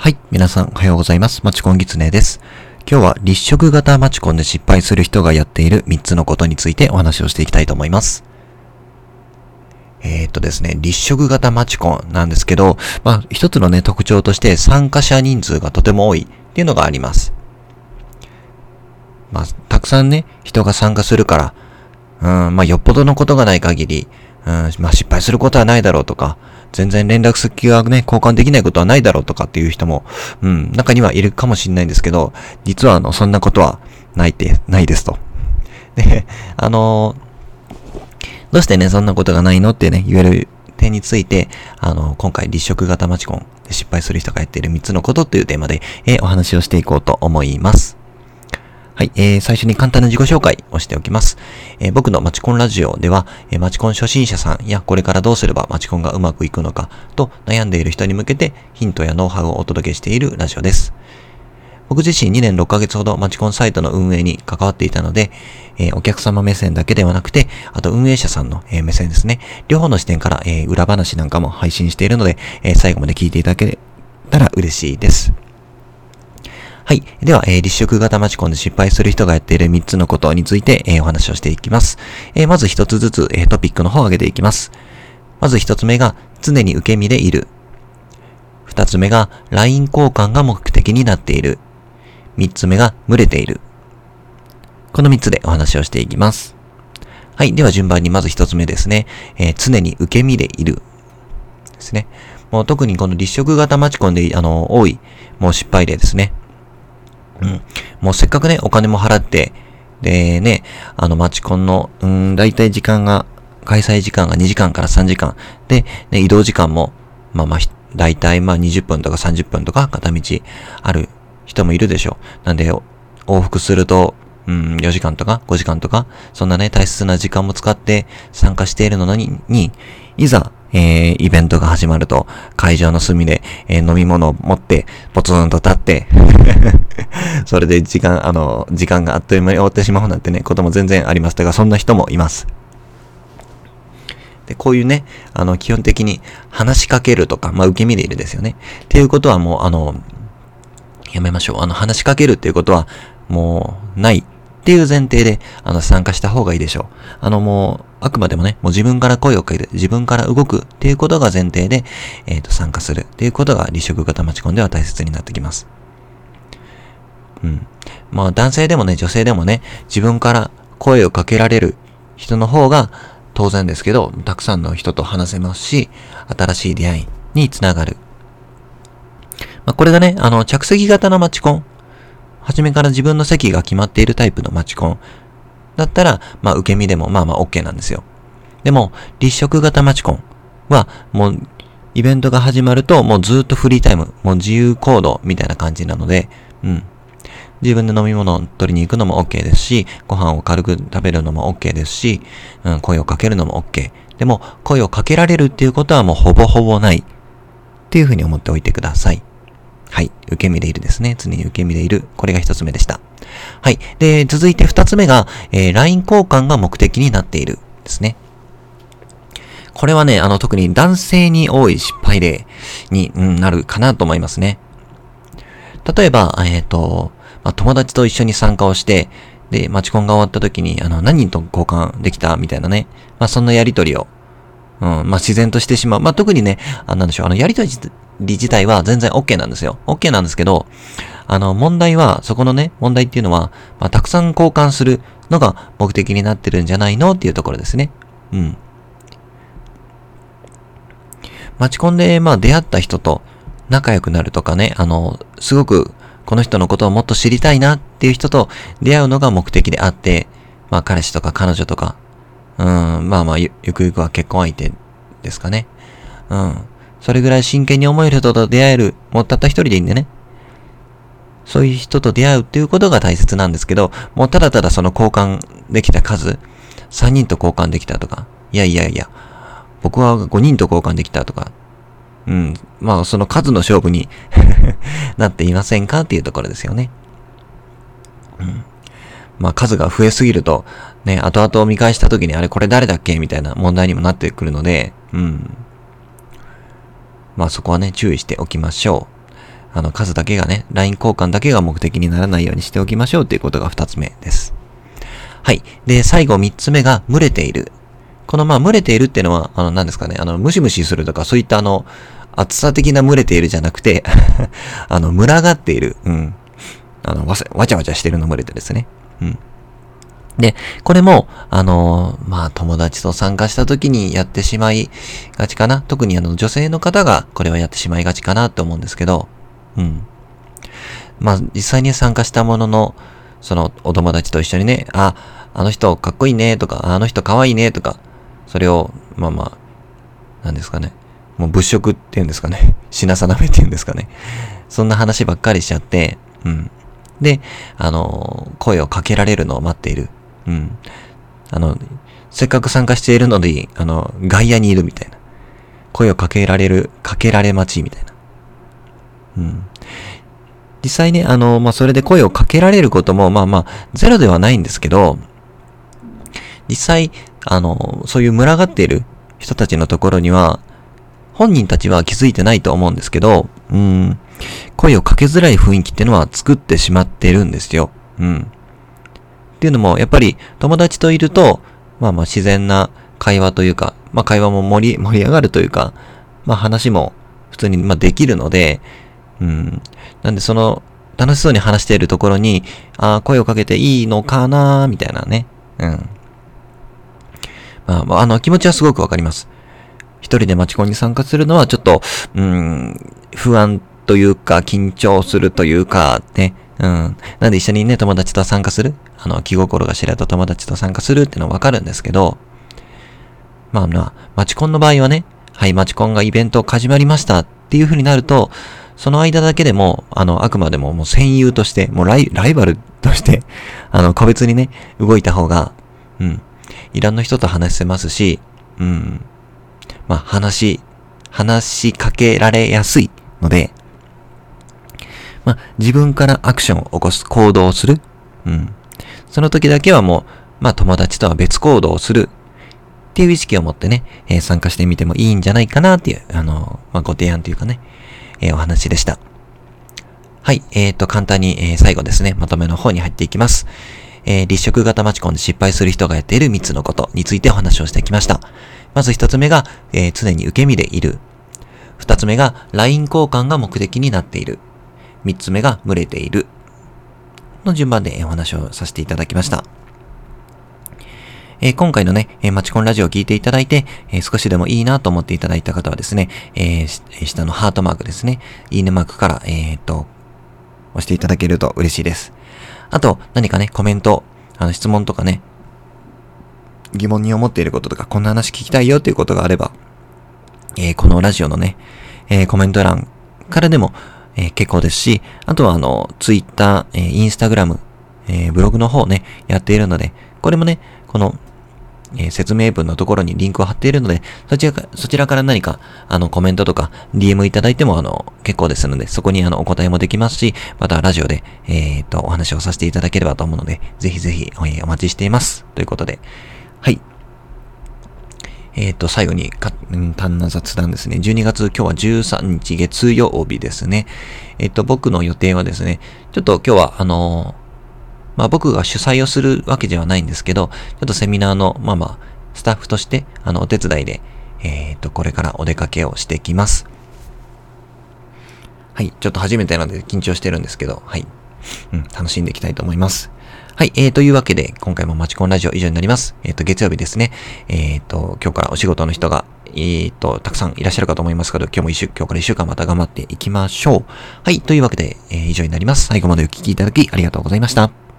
はい。皆さん、おはようございます。マチコンギツネです。今日は立食型マチコンで失敗する人がやっている3つのことについてお話をしていきたいと思います。えー、っとですね、立食型マチコンなんですけど、まあ、一つのね、特徴として参加者人数がとても多いっていうのがあります。まあ、たくさんね、人が参加するから、うん、まあ、よっぽどのことがない限り、うん、まあ、失敗することはないだろうとか、全然連絡先がね、交換できないことはないだろうとかっていう人も、うん、中にはいるかもしれないんですけど、実はあの、そんなことはないって、ないですと。で、あのどうしてね、そんなことがないのってね、言える点について、あの、今回立食型マチコンで失敗する人がやっている3つのことというテーマで、え、お話をしていこうと思います。はい、えー、最初に簡単な自己紹介をしておきます。えー、僕のマチコンラジオでは、えー、マチコン初心者さんやこれからどうすればマチコンがうまくいくのかと悩んでいる人に向けてヒントやノウハウをお届けしているラジオです。僕自身2年6ヶ月ほどマチコンサイトの運営に関わっていたので、えー、お客様目線だけではなくて、あと運営者さんの、えー、目線ですね。両方の視点から、えー、裏話なんかも配信しているので、え最後まで聞いていただけたら嬉しいです。はい。では、えー、立食型マチコンで失敗する人がやっている3つのことについて、えー、お話をしていきます。えー、まず1つずつ、え、トピックの方を上げていきます。まず1つ目が、常に受け身でいる。2つ目が、LINE 交換が目的になっている。3つ目が、群れている。この3つでお話をしていきます。はい。では順番にまず1つ目ですね。え、常に受け身でいる。ですね。もう特にこの立食型マチコンで、あの、多い、もう失敗例ですね。うん。もうせっかくね、お金も払って、でね、あの、マチコンの、うん、だいたい時間が、開催時間が2時間から3時間。で、ね、移動時間も、まあまあ、だいたいまあ20分とか30分とか片道ある人もいるでしょう。なんで、往復すると、うん、4時間とか5時間とか、そんなね、大切な時間も使って参加しているのに、に、いざ、えー、イベントが始まると、会場の隅で、えー、飲み物を持って、ポツンと立って それで時間、あの、時間があっという間に終わってしまうなんてね、ことも全然あります。だからそんな人もいます。で、こういうね、あの、基本的に話しかけるとか、まあ、受け身でいるですよね。っていうことはもう、あの、やめましょう。あの、話しかけるっていうことは、もう、ないっていう前提で、あの、参加した方がいいでしょう。あの、もう、あくまでもね、もう自分から声をかける、自分から動くっていうことが前提で、えっ、ー、と、参加するっていうことが離職型待ち込んでは大切になってきます。うん。まあ、男性でもね、女性でもね、自分から声をかけられる人の方が、当然ですけど、たくさんの人と話せますし、新しい出会いにつながる。まあ、これがね、あの、着席型のマチコン。初めから自分の席が決まっているタイプのマチコン。だったら、まあ、受け身でもまあまあ OK なんですよ。でも、立食型マチコンは、もう、イベントが始まると、もうずっとフリータイム、もう自由行動みたいな感じなので、うん。自分で飲み物を取りに行くのも OK ですし、ご飯を軽く食べるのも OK ですし、うん、声をかけるのも OK。でも、声をかけられるっていうことはもうほぼほぼない。っていうふうに思っておいてください。はい。受け身でいるですね。常に受け身でいる。これが一つ目でした。はい。で、続いて二つ目が、えー、LINE 交換が目的になっている。ですね。これはね、あの、特に男性に多い失敗例に、なるかなと思いますね。例えば、えっ、ー、と、まあ、友達と一緒に参加をして、で、マチコンが終わった時に、あの、何人と交換できたみたいなね。まあ、そんなやりとりを、うん、まあ、自然としてしまう。まあ、特にね、あなんでしょう、あの、やりとり自体は全然 OK なんですよ。OK なんですけど、あの、問題は、そこのね、問題っていうのは、まあ、たくさん交換するのが目的になってるんじゃないのっていうところですね。うん。待ち込んで、まあ、出会った人と仲良くなるとかね、あの、すごく、この人のことをもっと知りたいなっていう人と出会うのが目的であって、まあ、彼氏とか彼女とか、うん、まあまあゆ、くゆくは結婚相手ですかね。うん。それぐらい真剣に思える人と出会える、もうたった一人でいいんでね。そういう人と出会うっていうことが大切なんですけど、もうただただその交換できた数、3人と交換できたとか、いやいやいや、僕は5人と交換できたとか、うん、まあその数の勝負に なっていませんかっていうところですよね。うん。まあ数が増えすぎると、ね、後々見返した時にあれこれ誰だっけみたいな問題にもなってくるので、うん。まあそこはね、注意しておきましょう。あの、数だけがね、LINE 交換だけが目的にならないようにしておきましょうということが二つ目です。はい。で、最後三つ目が、群れている。この、まあ、群れているっていうのは、あの、何ですかね、あの、ムシムシするとか、そういったあの、暑さ的な群れているじゃなくて あの、群がっている。うん。あの、わわちゃわちゃしてるの群れてですね。うん。で、これも、あの、まあ、友達と参加した時にやってしまいがちかな。特にあの、女性の方がこれはやってしまいがちかなって思うんですけど、うん。まあ、実際に参加したものの、その、お友達と一緒にね、あ、あの人かっこいいねとか、あの人かわいいねとか、それを、まあまあ、なんですかね。もう物色っていうんですかね。品定めっていうんですかね。そんな話ばっかりしちゃって、うん。で、あの、声をかけられるのを待っている。うん。あの、せっかく参加しているので、あの、外野にいるみたいな。声をかけられる、かけられ待ちみたいな。実際ね、あの、まあ、それで声をかけられることも、まあまあ、ゼロではないんですけど、実際、あの、そういう群がっている人たちのところには、本人たちは気づいてないと思うんですけど、うん、声をかけづらい雰囲気っていうのは作ってしまってるんですよ。うん。っていうのも、やっぱり友達といると、まあまあ自然な会話というか、まあ会話も盛り、盛り上がるというか、まあ話も普通にまあできるので、うん。なんでその、楽しそうに話しているところに、ああ、声をかけていいのかなみたいなね。うん。まあ、あの、気持ちはすごくわかります。一人でマチコンに参加するのはちょっと、うん、不安というか、緊張するというか、ね。うん。なんで一緒にね、友達と参加する？あの、気心が知れた友達と参加するってのはわかるんですけど、まあまあ、マチコンの場合はね、はい、マチコンがイベント始まりましたっていう風になると、その間だけでも、あの、あくまでももう戦友として、もうライライバルとして、あの、個別にね、動いた方が、うん、いろんな人と話せますし、うん、まあ、話、話しかけられやすいので、まあ、自分からアクションを起こす、行動をする。うん。その時だけはもう、まあ、友達とは別行動をする。っていう意識を持ってね、えー、参加してみてもいいんじゃないかなっていう、あの、まあ、ご提案というかね、えー、お話でした。はい、えーと、簡単に、えー、最後ですね、まとめの方に入っていきます。えー、立食型マチコンで失敗する人がやっている3つのことについてお話をしてきました。まず1つ目が、えー、常に受け身でいる。2つ目が、LINE 交換が目的になっている。3つ目が、群れている。の順番でお話をさせていただきました。えー、今回のね、えー、マチコンラジオを聞いていただいて、えー、少しでもいいなと思っていただいた方はですね、え下のハートマークですね、いいねマークから、えっと、押していただけると嬉しいです。あと、何かね、コメント、あの、質問とかね、疑問に思っていることとか、こんな話聞きたいよっていうことがあれば、えこのラジオのね、えコメント欄からでも、えー、結構ですし、あとはあの、ツイッター、えー、インスタグラム、えー、ブログの方ね、やっているので、これもね、この、えー、説明文のところにリンクを貼っているので、そちらか、そちらから何か、あの、コメントとか、DM いただいても、あの、結構ですので、そこにあの、お答えもできますし、またラジオで、えー、っと、お話をさせていただければと思うので、ぜひぜひ、お待ちしています。ということで、はい。えっ、ー、と、最後にか、うん、単な雑談ですね。12月、今日は13日月曜日ですね。えっ、ー、と、僕の予定はですね、ちょっと今日は、あの、まあ、僕が主催をするわけではないんですけど、ちょっとセミナーの、まあまあ、スタッフとして、あの、お手伝いで、えっ、と、これからお出かけをしてきます。はい。ちょっと初めてなので緊張してるんですけど、はい。うん、楽しんでいきたいと思います。はい、えー、というわけで、今回もマチコンラジオ以上になります。えっ、ー、と、月曜日ですね。えっ、ー、と、今日からお仕事の人が、えっ、ー、と、たくさんいらっしゃるかと思いますけど、今日も一週、今日から一週間また頑張っていきましょう。はい、というわけで、えー、以上になります。最後までお聴きいただきありがとうございました。